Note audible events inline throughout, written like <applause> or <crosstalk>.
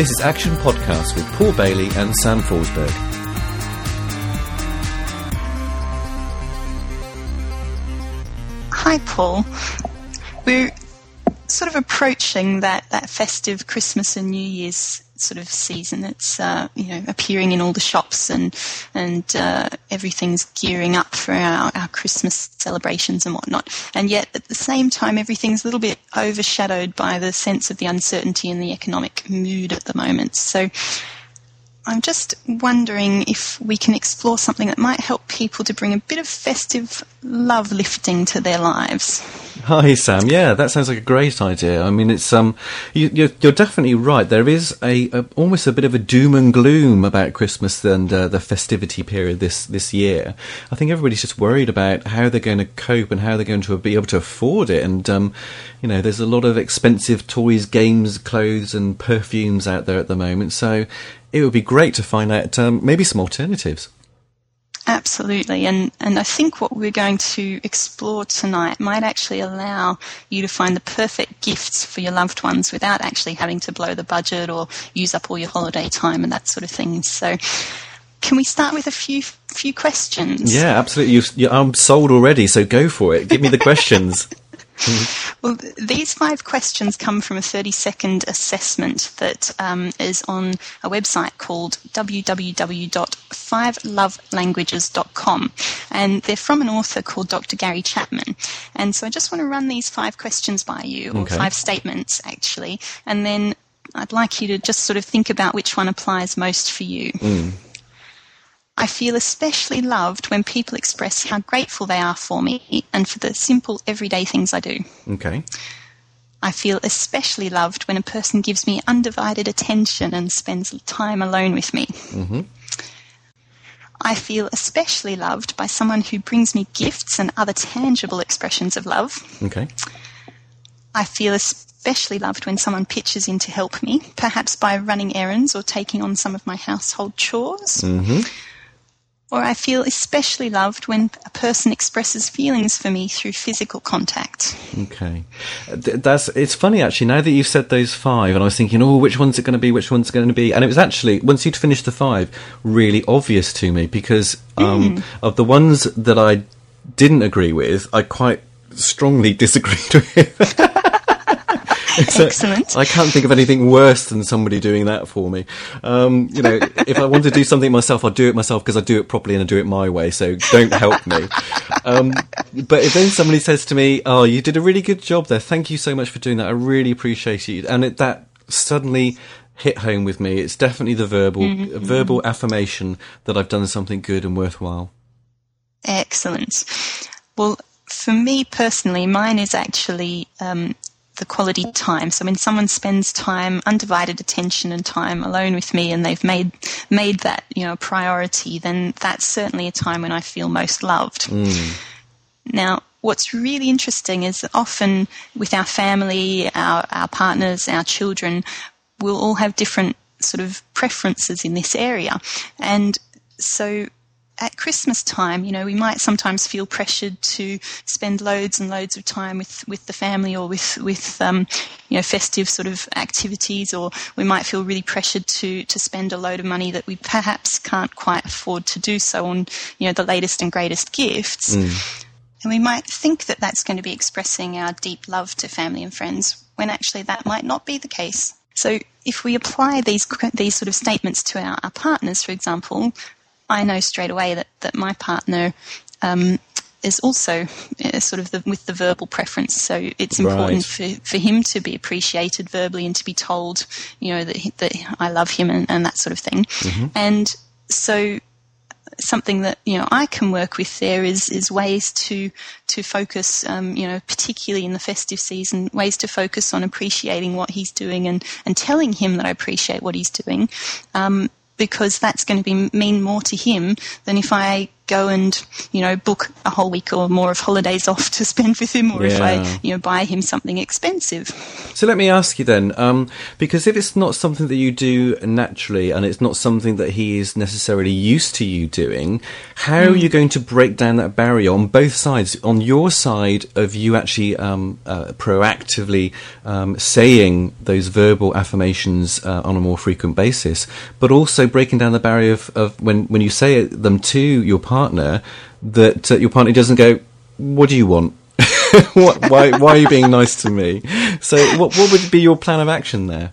This is Action Podcast with Paul Bailey and Sam Forsberg. Hi, Paul. We're sort of approaching that, that festive Christmas and New Year's sort of season. It's uh, you know appearing in all the shops and and uh, everything's gearing up for our, our Christmas celebrations and whatnot. And yet at the same time, everything's a little bit overshadowed by the sense of the uncertainty and the economic mood at the moment. So I'm just wondering if we can explore something that might help people to bring a bit of festive love lifting to their lives. Hi, Sam. Yeah, that sounds like a great idea. I mean, it's um, you, are definitely right. There is a, a, almost a bit of a doom and gloom about Christmas and uh, the festivity period this this year. I think everybody's just worried about how they're going to cope and how they're going to be able to afford it. And um, you know, there's a lot of expensive toys, games, clothes, and perfumes out there at the moment. So it would be great to find out um, maybe some alternatives. Absolutely, and and I think what we're going to explore tonight might actually allow you to find the perfect gifts for your loved ones without actually having to blow the budget or use up all your holiday time and that sort of thing. So, can we start with a few few questions? Yeah, absolutely. you I'm sold already, so go for it. Give me the questions. <laughs> <laughs> well, these five questions come from a 30 second assessment that um, is on a website called www.fivelovelanguages.com. And they're from an author called Dr. Gary Chapman. And so I just want to run these five questions by you, or okay. five statements actually, and then I'd like you to just sort of think about which one applies most for you. Mm. I feel especially loved when people express how grateful they are for me and for the simple everyday things I do. Okay. I feel especially loved when a person gives me undivided attention and spends time alone with me. Mm-hmm. I feel especially loved by someone who brings me gifts and other tangible expressions of love. Okay. I feel especially loved when someone pitches in to help me, perhaps by running errands or taking on some of my household chores. Mm-hmm or I feel especially loved when a person expresses feelings for me through physical contact. Okay, that's it's funny actually. Now that you've said those five, and I was thinking, oh, which one's it going to be? Which one's it going to be? And it was actually once you'd finished the five, really obvious to me because um, mm. of the ones that I didn't agree with, I quite strongly <laughs> disagreed with. <laughs> Excellent. I can't think of anything worse than somebody doing that for me. Um, you know, if I want to do something myself, I'll do it myself because I do it properly and I do it my way. So don't help me. Um, but if then somebody says to me, "Oh, you did a really good job there. Thank you so much for doing that. I really appreciate it," and it, that suddenly hit home with me. It's definitely the verbal mm-hmm. verbal affirmation that I've done something good and worthwhile. Excellent. Well, for me personally, mine is actually um, the quality time. So when someone spends time, undivided attention and time alone with me, and they've made made that you know a priority, then that's certainly a time when I feel most loved. Mm. Now, what's really interesting is that often with our family, our our partners, our children, we'll all have different sort of preferences in this area, and so at Christmas time, you know, we might sometimes feel pressured to spend loads and loads of time with, with the family or with, with um, you know, festive sort of activities, or we might feel really pressured to, to spend a load of money that we perhaps can't quite afford to do so on, you know, the latest and greatest gifts. Mm. And we might think that that's going to be expressing our deep love to family and friends, when actually that might not be the case. So if we apply these these sort of statements to our, our partners, for example, I know straight away that, that my partner um, is also uh, sort of the, with the verbal preference. So it's important right. for, for him to be appreciated verbally and to be told, you know, that, he, that I love him and, and that sort of thing. Mm-hmm. And so something that you know I can work with there is is ways to to focus, um, you know, particularly in the festive season, ways to focus on appreciating what he's doing and and telling him that I appreciate what he's doing. Um, because that's going to be, mean more to him than if I go and you know book a whole week or more of holidays off to spend with him, or yeah. if I you know buy him something expensive. So let me ask you then, um, because if it's not something that you do naturally, and it's not something that he is necessarily used to you doing, how mm. are you going to break down that barrier on both sides? On your side of you actually um, uh, proactively um, saying those verbal affirmations uh, on a more frequent basis, but also breaking down the barrier of, of when when you say them to your partner, that uh, your partner doesn't go, "What do you want?" <laughs> what, why, why are you being nice to me? So, what, what would be your plan of action there?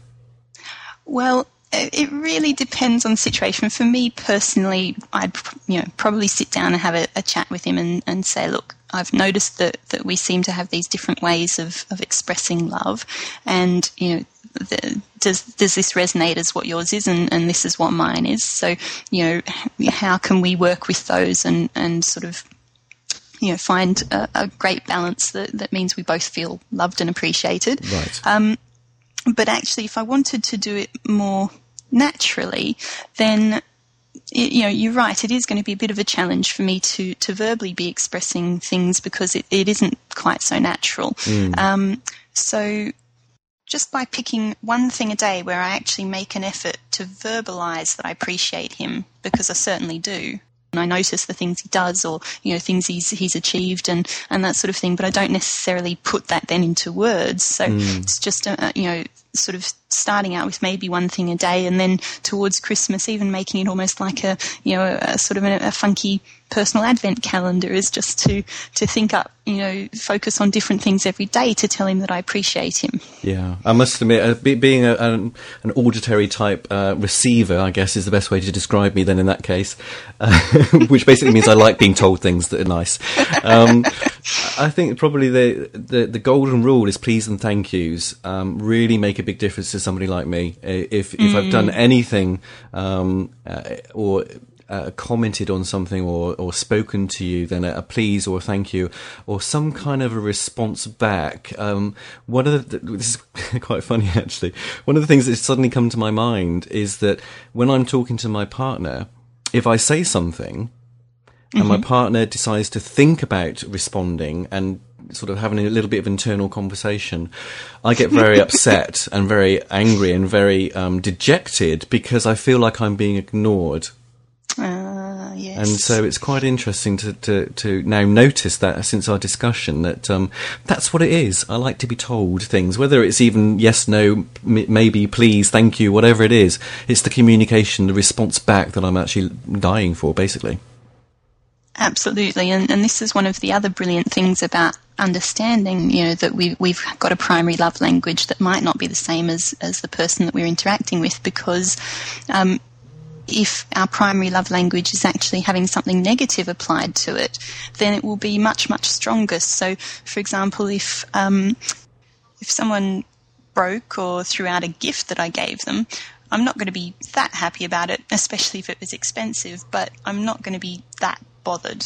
Well, it really depends on the situation. For me personally, I'd you know probably sit down and have a, a chat with him and, and say, look, I've noticed that, that we seem to have these different ways of, of expressing love, and you know, the, does does this resonate as what yours is, and, and this is what mine is. So, you know, how can we work with those and and sort of you know find a, a great balance that that means we both feel loved and appreciated. Right. Um, but actually, if I wanted to do it more naturally, then you know, you're right. It is going to be a bit of a challenge for me to, to verbally be expressing things because it, it isn't quite so natural. Mm. Um, so just by picking one thing a day where I actually make an effort to verbalize that I appreciate him, because I certainly do. And I notice the things he does or, you know, things he's, he's achieved and, and that sort of thing, but I don't necessarily put that then into words. So mm. it's just, a, you know, sort of starting out with maybe one thing a day and then towards Christmas even making it almost like a, you know, a, sort of a, a funky personal advent calendar is just to, to think up, you know, focus on different things every day to tell him that I appreciate him. Yeah, I must admit, uh, be, being a, an, an, auditory type uh, receiver, I guess, is the best way to describe me then in that case, uh, <laughs> which basically means I like being told things that are nice. Um, I think probably the, the, the, golden rule is please and thank yous um, really make a big difference to somebody like me. If, if mm. I've done anything um, uh, or uh, commented on something or, or spoken to you, then a, a, please or a thank you or some kind of a response back. Um, one of the, this is <laughs> quite funny actually. One of the things that's suddenly come to my mind is that when I'm talking to my partner, if I say something and mm-hmm. my partner decides to think about responding and sort of having a little bit of internal conversation, I get very <laughs> upset and very angry and very um, dejected because I feel like I'm being ignored. Uh, yes. And so it's quite interesting to, to, to now notice that since our discussion that um, that's what it is. I like to be told things, whether it's even yes, no, m- maybe, please, thank you, whatever it is. It's the communication, the response back that I'm actually dying for, basically. Absolutely, and, and this is one of the other brilliant things about understanding, you know, that we, we've got a primary love language that might not be the same as, as the person that we're interacting with because um, if our primary love language is actually having something negative applied to it, then it will be much, much stronger. So, for example, if, um, if someone broke or threw out a gift that I gave them, I'm not going to be that happy about it, especially if it was expensive, but I'm not going to be that bothered.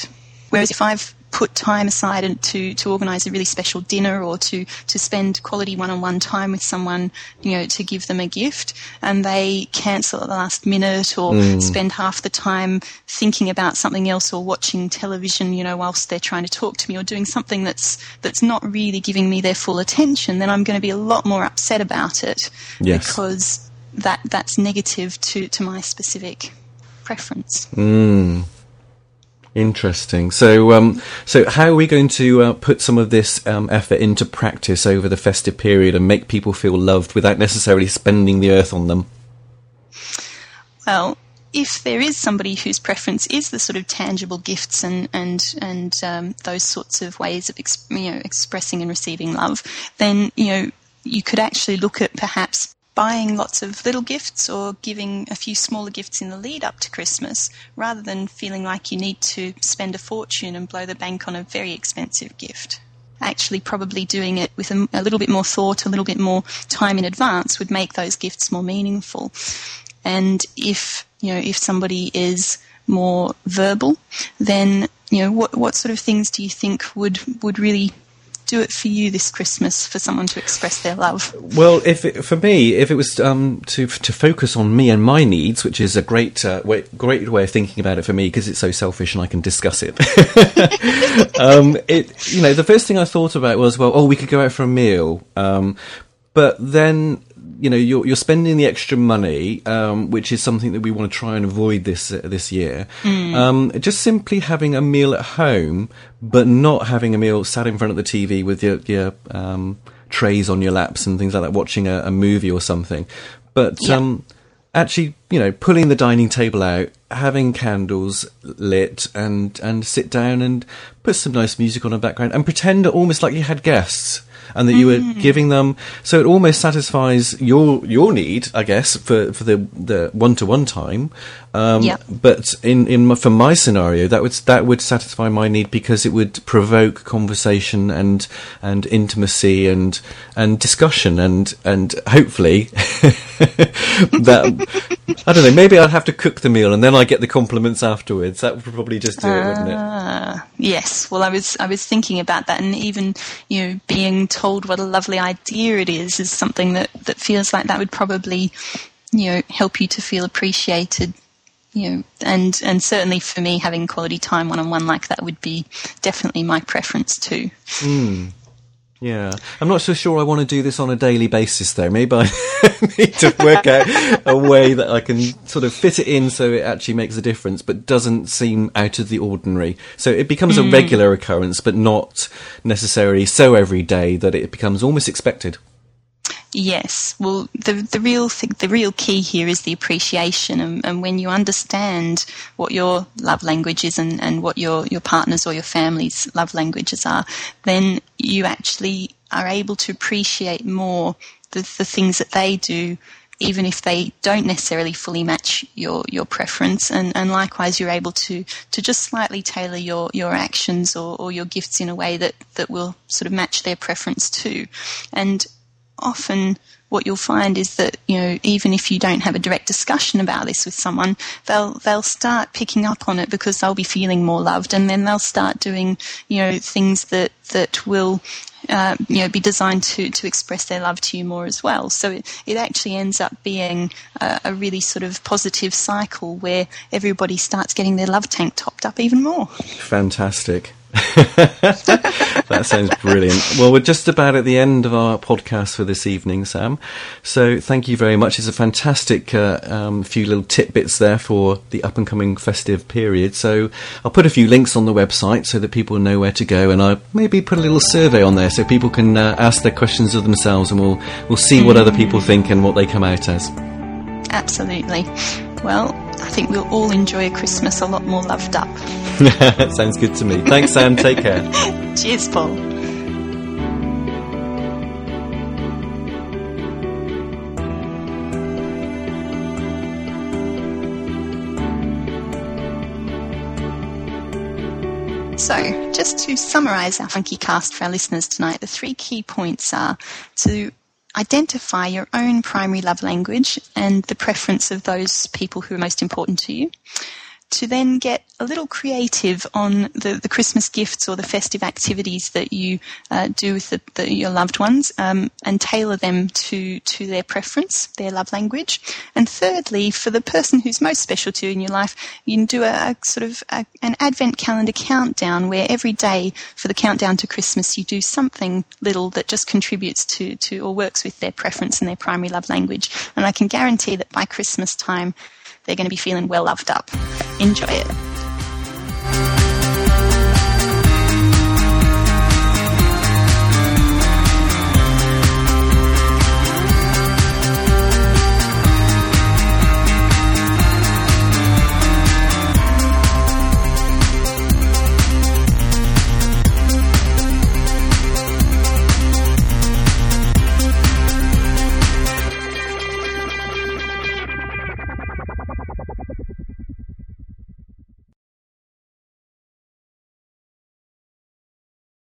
Whereas if I've put time aside and to, to organise a really special dinner or to, to spend quality one-on-one time with someone, you know, to give them a gift and they cancel at the last minute or mm. spend half the time thinking about something else or watching television, you know, whilst they're trying to talk to me or doing something that's, that's not really giving me their full attention, then I'm going to be a lot more upset about it yes. because that, that's negative to, to my specific preference. Mm. Interesting. So, um, so how are we going to uh, put some of this um, effort into practice over the festive period and make people feel loved without necessarily spending the earth on them? Well, if there is somebody whose preference is the sort of tangible gifts and and and um, those sorts of ways of you know expressing and receiving love, then you know you could actually look at perhaps buying lots of little gifts or giving a few smaller gifts in the lead up to Christmas rather than feeling like you need to spend a fortune and blow the bank on a very expensive gift. Actually, probably doing it with a, a little bit more thought, a little bit more time in advance would make those gifts more meaningful. And if, you know, if somebody is more verbal, then, you know, what, what sort of things do you think would, would really do it for you this Christmas for someone to express their love? Well, if it, for me, if it was um, to to focus on me and my needs, which is a great uh, way, great way of thinking about it for me because it's so selfish and I can discuss it. <laughs> um, it you know the first thing I thought about was well, oh, we could go out for a meal, um, but then you know you're you're spending the extra money, um, which is something that we want to try and avoid this uh, this year. Mm. Um, just simply having a meal at home, but not having a meal sat in front of the TV with your your um, trays on your laps and things like that, watching a, a movie or something. But yeah. Um, actually, you know, pulling the dining table out, having candles lit, and and sit down and put some nice music on in the background, and pretend almost like you had guests and that you were mm. giving them. So it almost satisfies your your need, I guess, for, for the the one to one time. Um, yeah. But in in for my scenario, that would that would satisfy my need because it would provoke conversation and and intimacy and and discussion and and hopefully <laughs> that <laughs> I don't know. Maybe I'd have to cook the meal and then I get the compliments afterwards. That would probably just do it, wouldn't it? Ah, yes. Well, I was I was thinking about that, and even you know being told what a lovely idea it is is something that that feels like that would probably you know help you to feel appreciated. You know, and and certainly for me, having quality time one on one like that would be definitely my preference too. Mm. Yeah, I'm not so sure I want to do this on a daily basis though. Maybe I <laughs> need to work out a way that I can sort of fit it in so it actually makes a difference, but doesn't seem out of the ordinary. So it becomes mm. a regular occurrence, but not necessarily so every day that it becomes almost expected. Yes, well, the the real thing, the real key here is the appreciation, and, and, when you understand what your love language is and, and what your your partner's or your family's love languages are, then you actually are able to appreciate more the the things that they do, even if they don't necessarily fully match your your preference, and and likewise you're able to to just slightly tailor your your actions or, or your gifts in a way that that will sort of match their preference too, and often what you'll find is that you know even if you don't have a direct discussion about this with someone they'll they'll start picking up on it because they'll be feeling more loved and then they'll start doing you know things that that will uh, you know, be designed to, to express their love to you more as well. So it, it actually ends up being a, a really sort of positive cycle where everybody starts getting their love tank topped up even more. Fantastic. <laughs> that sounds brilliant. Well, we're just about at the end of our podcast for this evening, Sam. So thank you very much. It's a fantastic uh, um, few little tidbits there for the up and coming festive period. So I'll put a few links on the website so that people know where to go, and I'll maybe put a little survey on there so people can uh, ask their questions of themselves, and we'll we'll see what other people think and what they come out as. Absolutely. Well, I think we'll all enjoy a Christmas a lot more loved up. <laughs> Sounds good to me. Thanks, Sam. Take care. <laughs> Cheers, Paul. So, just to summarise our funky cast for our listeners tonight, the three key points are to identify your own primary love language and the preference of those people who are most important to you to then get a little creative on the, the Christmas gifts or the festive activities that you uh, do with the, the, your loved ones um, and tailor them to, to their preference, their love language. And thirdly, for the person who's most special to you in your life, you can do a, a sort of a, an advent calendar countdown where every day for the countdown to Christmas you do something little that just contributes to, to or works with their preference and their primary love language. And I can guarantee that by Christmas time, they're going to be feeling well loved up. Enjoy it.